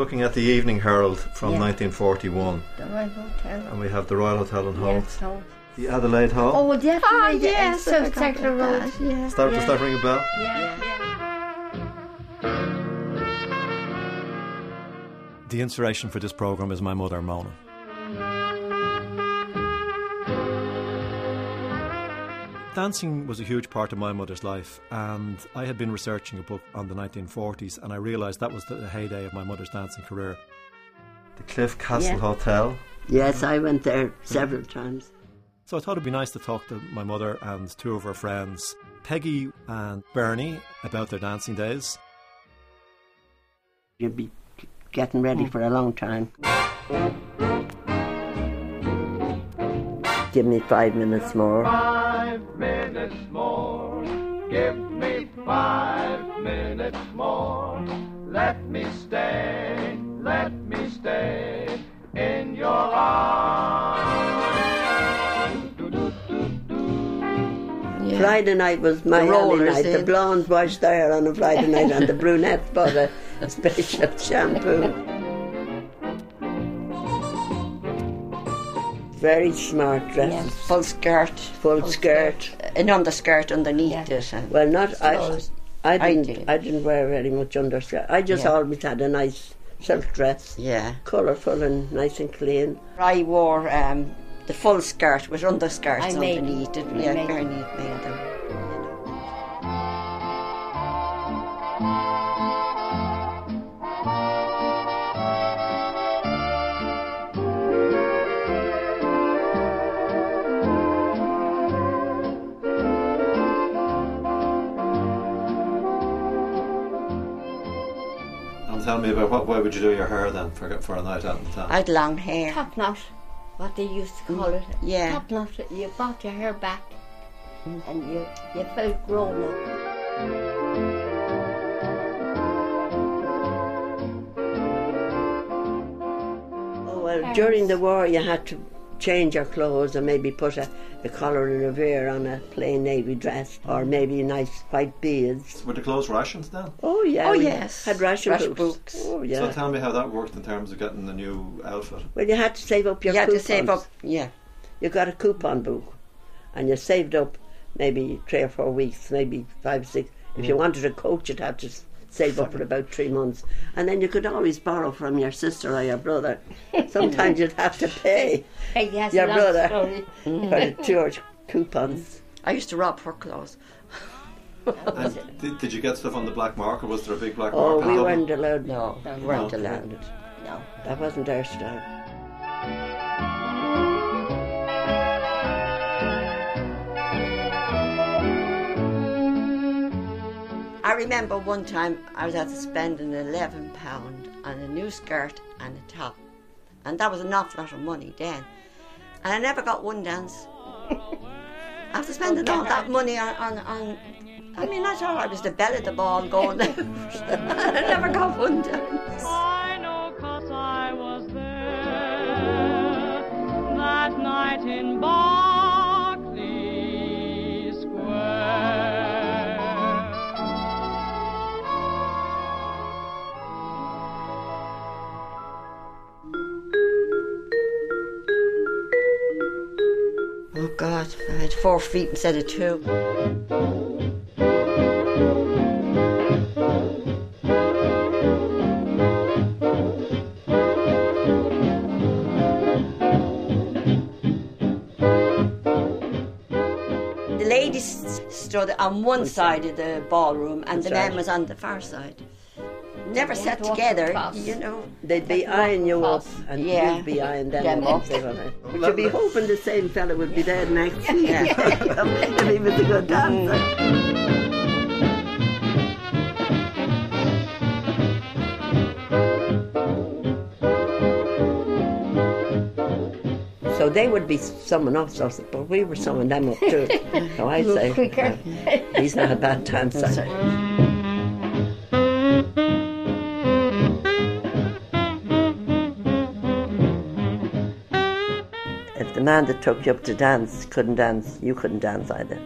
looking at the Evening Herald from Yeah. 1941, The Royal Hotel. and we have the Royal Hotel in Howth, Yes, so. the Adelaide Hall. Oh, definitely. Oh, the yes, I South forgot Circular about Road. that, yeah. Start, Does that ring a bell? Yeah. The inspiration for this programme is my mother, Mona. Dancing was a huge part of my mother's life, and I had been researching a book on the 1940s, and I realised that was the heyday of my mother's dancing career. The Cliff Castle Yeah. Hotel. Yes, I went there several times. So I thought it'd be nice to talk to my mother and two of her friends, Peggy and Bernie, about their dancing days. You'd be getting ready mm. for a long time. Give me five minutes more. Five minutes more. Give me five minutes more. Let me stay, let me stay in your arms. Yeah. Friday night was my The only rollers night. The eh? in. blondes washed there on a Friday night, and the brunettes bought a special shampoo. Very smart dresses, Full skirt. full skirt. An underskirt underneath Yeah. it. Well, not I. I I didn't. did. I didn't wear very much underskirt. I just Yeah. always had a nice silk dress, yeah. colourful and nice and clean. I wore um, the full skirt with underskirts I underneath it. I Yeah, made Bernie them. made them. Tell me about what way would you do your hair then for, for a night out in town? I had long hair. Top knot, what they used to call it. Mm, yeah. Top knot, you brought your hair back and you, you felt grown up. Oh, well, during the war, you had to change your clothes and maybe put a, a collar and a veer on a plain navy dress or maybe nice white beads. Were the clothes rations then? Oh, yeah. Oh, we yes. Had ration, Ration books. books. Oh, yeah. So tell me how that worked in terms of getting the new outfit. well, you had to save up your You had to save up. Yeah. You got a coupon book and you saved up maybe three or four weeks, maybe five, six. If Mm. you wanted a coat, you'd have to s- save up for about three months. And then you could always borrow from your sister or your brother. Sometimes you'd have to pay Peggy has your brother story. for the two coupons. I used to rob for clothes. And did, did you get stuff on the black market? Was there a big black Oh, market? we weren't allowed. No, No, we weren't no. allowed. No. That wasn't our style. Remember one time I was asked to spend an eleven pound on a new skirt and a top, and that was an awful lot of money then. And I never got one dance. After spending all that money on, on, on I mean, I thought I was the belle of the ball going out. I never got one dance. I had four feet instead of two. The ladies stood on one side of the ballroom and the men was on the far side. Never sat had to walk together, you know. They'd be eyeing you up, and Yeah. you'd be eyeing them, Them up. up. They But you'd be hoping the same fella would be there next week. Yeah. if he was a good dancer. So they would be summing us, us, but we were summing them up too. So I say, quicker. "Uh, he's not a bad dancer. If the man that took you up to dance couldn't dance, you couldn't dance either.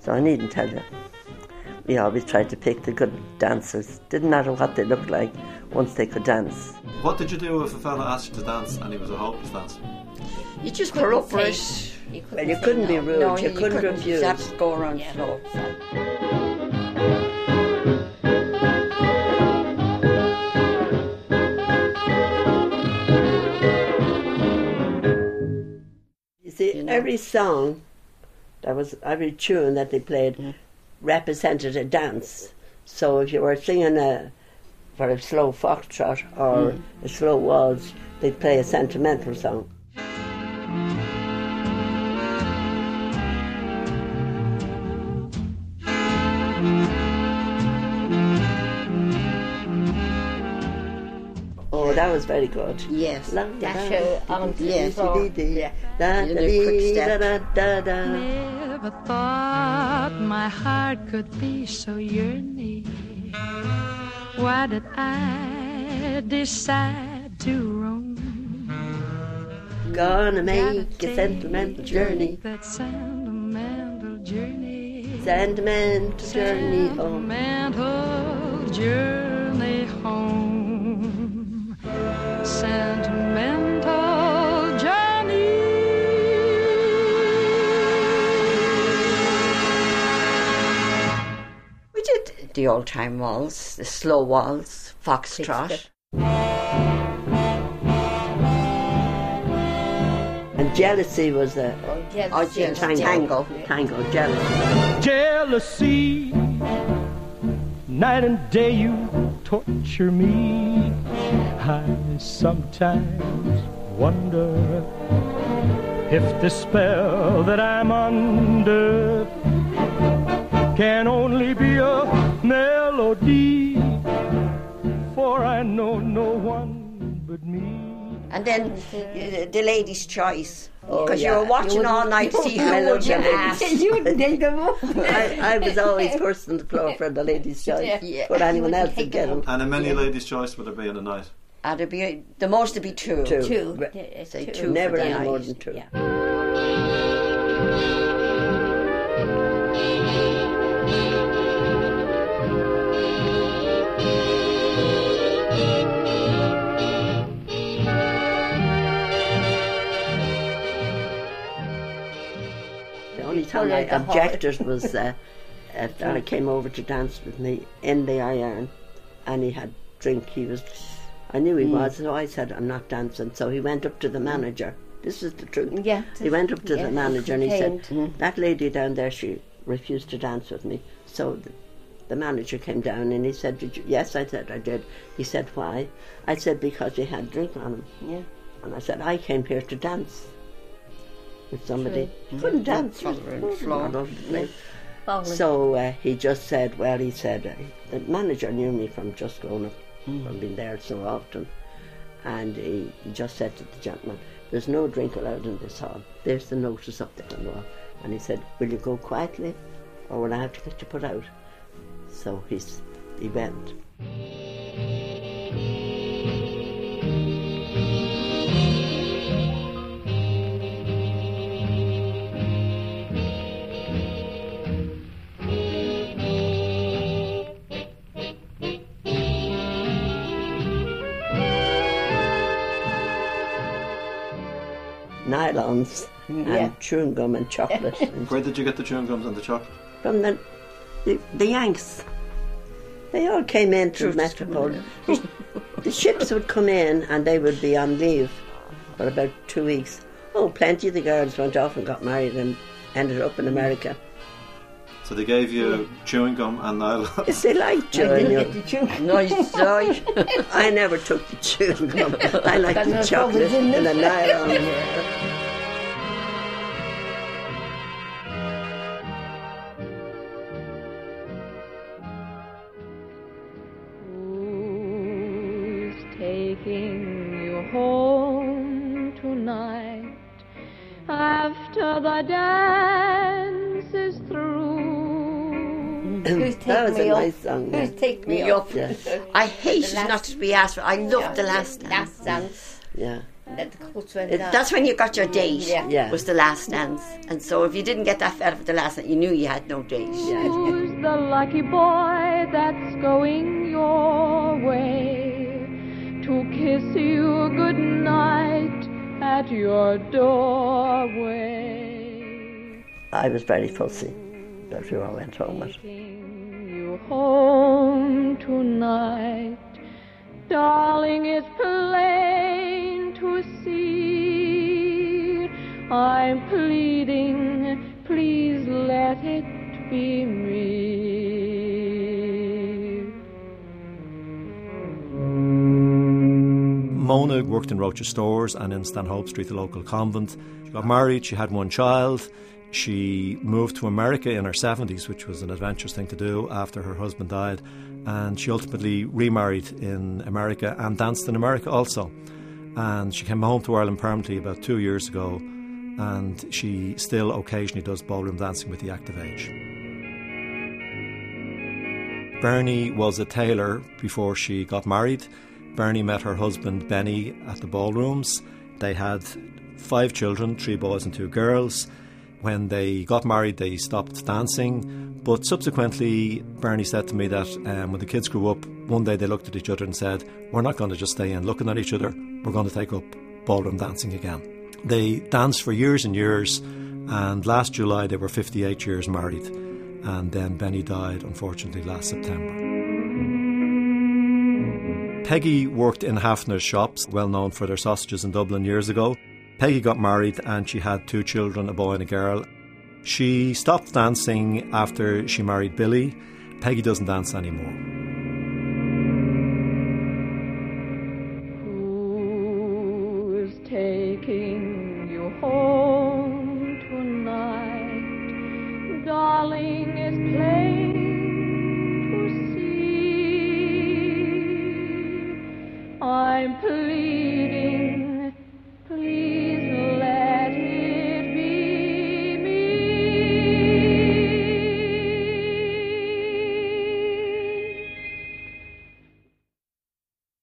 So I needn't tell you. we always tried to pick the good dancers. Didn't matter what they looked like, once they could dance. What did you do if a fella asked you to dance and he was a hopeless dancer? You just Couldn't put up with say- it. You Well, you couldn't be rude. No, you, couldn't refuse. You have to go around Yeah. slow. Know. every song, that was every tune that they played, represented a dance. So if you were singing a for a slow foxtrot or mm. a slow waltz, they'd play a sentimental song. That was very good. Yes. La- Dash da- her onto the Yes, floor. dee- dee- Yeah. da- You da- did da- da- da- da. Never thought my heart could be so yearning. Why did I decide to roam? Gonna Gotta make a sentimental take journey, That sentimental journey. sentimental journey home. Sentimental journey did the old time waltz, the slow waltz, foxtrot. And jealousy was a Oh, yes, yes, tango. Tango. tango, jealousy. jealousy. Night and day you torture me. I sometimes wonder if the spell that I'm under can only be a melody. For I know no one but me. And then uh, the lady's choice. Oh, Because yeah. you were watching all night to see who I would you the ladies. ask. You wouldn't take them up. I, I was always first on the floor for the ladies' choice. Yeah. But anyone else wouldn't would take get them them. And how many ladies' choice would there be in a night? And it'd be, the most would be two. Two. Two. Say two. two Never for the any more than two. Yeah. The only time I objected was uh, a fella came over to dance with me in the iron and he had drink. He was, I knew he Hmm. was, so I said, I'm not dancing. So he went up to the manager. This is the truth. Yeah. He went up to Yeah, the manager and he said. That lady down there, she refused to dance with me. So the, the manager came down and he said, Did you? Yes, I said, I did. He said, Why? I said, Because he had drink on him. Yeah. And I said, I came here to dance with somebody. Couldn't dance. Follow her on the floor. All over the place. Falling. So uh, he just said, well, he said, uh, the manager knew me from just growing up, from being there so often. And he, he just said to the gentleman, there's no drink allowed in this hall. There's the notice up there on the wall. And he said, will you go quietly or will I have to get you put out? So he's, he went. Nylons Yeah. and chewing gum and chocolate. and Where did you get the chewing gums and the chocolate? from the, the the Yanks. They all came in through Metropole. The, the ships would come in and they would be on leave for about two weeks. Oh, plenty of the girls went off and got married and ended up in America. So they gave you chewing gum and nylon. Yes, they liked I chewing didn't gum. get the chewing. Nice night. I never took the chewing gum. I liked the no chocolate and the it. nylon. After the dance is through? Who's that taking was me a up? nice song. yeah. Who's taking me, Me up? up. Yeah. I hated The not to be asked. for- I loved the last dance. Last dance. Yeah. The It- That's when you got your mm, date. Yeah. Yeah. Was the last dance, and so if you didn't get that fed for the last dance, you knew you had no date. Yeah. Who's the lucky boy that's going your way to kiss you good night at your doorway. I was very fussy we all went home with. You home tonight, darling, it's plain to see. I'm pleading, please let it be me. Mona worked in Roches Stores and in Stanhope Street, the local convent. She got married, she had one child. She moved to America in her 70s, which was an adventurous thing to do after her husband died. And she ultimately remarried in America and danced in America also. And she came home to Ireland permanently about two years ago. And she still occasionally does ballroom dancing with the active age. Bernie was a tailor before she got married. Bernie met her husband Benny at the ballrooms. They had five children, three boys and two girls. When they got married, they stopped dancing. But subsequently, Bernie said to me that um, when the kids grew up, one day they looked at each other and said, We're not going to just stay in looking at each other, we're going to take up ballroom dancing again. They danced for years and years, and last July they were 58 years married. And then Benny died, unfortunately, last September. Peggy worked in Hafner's shops, well known for their sausages in Dublin years ago. Peggy got married and she had two children, a boy and a girl. She stopped dancing after she married Billy. Peggy doesn't dance anymore.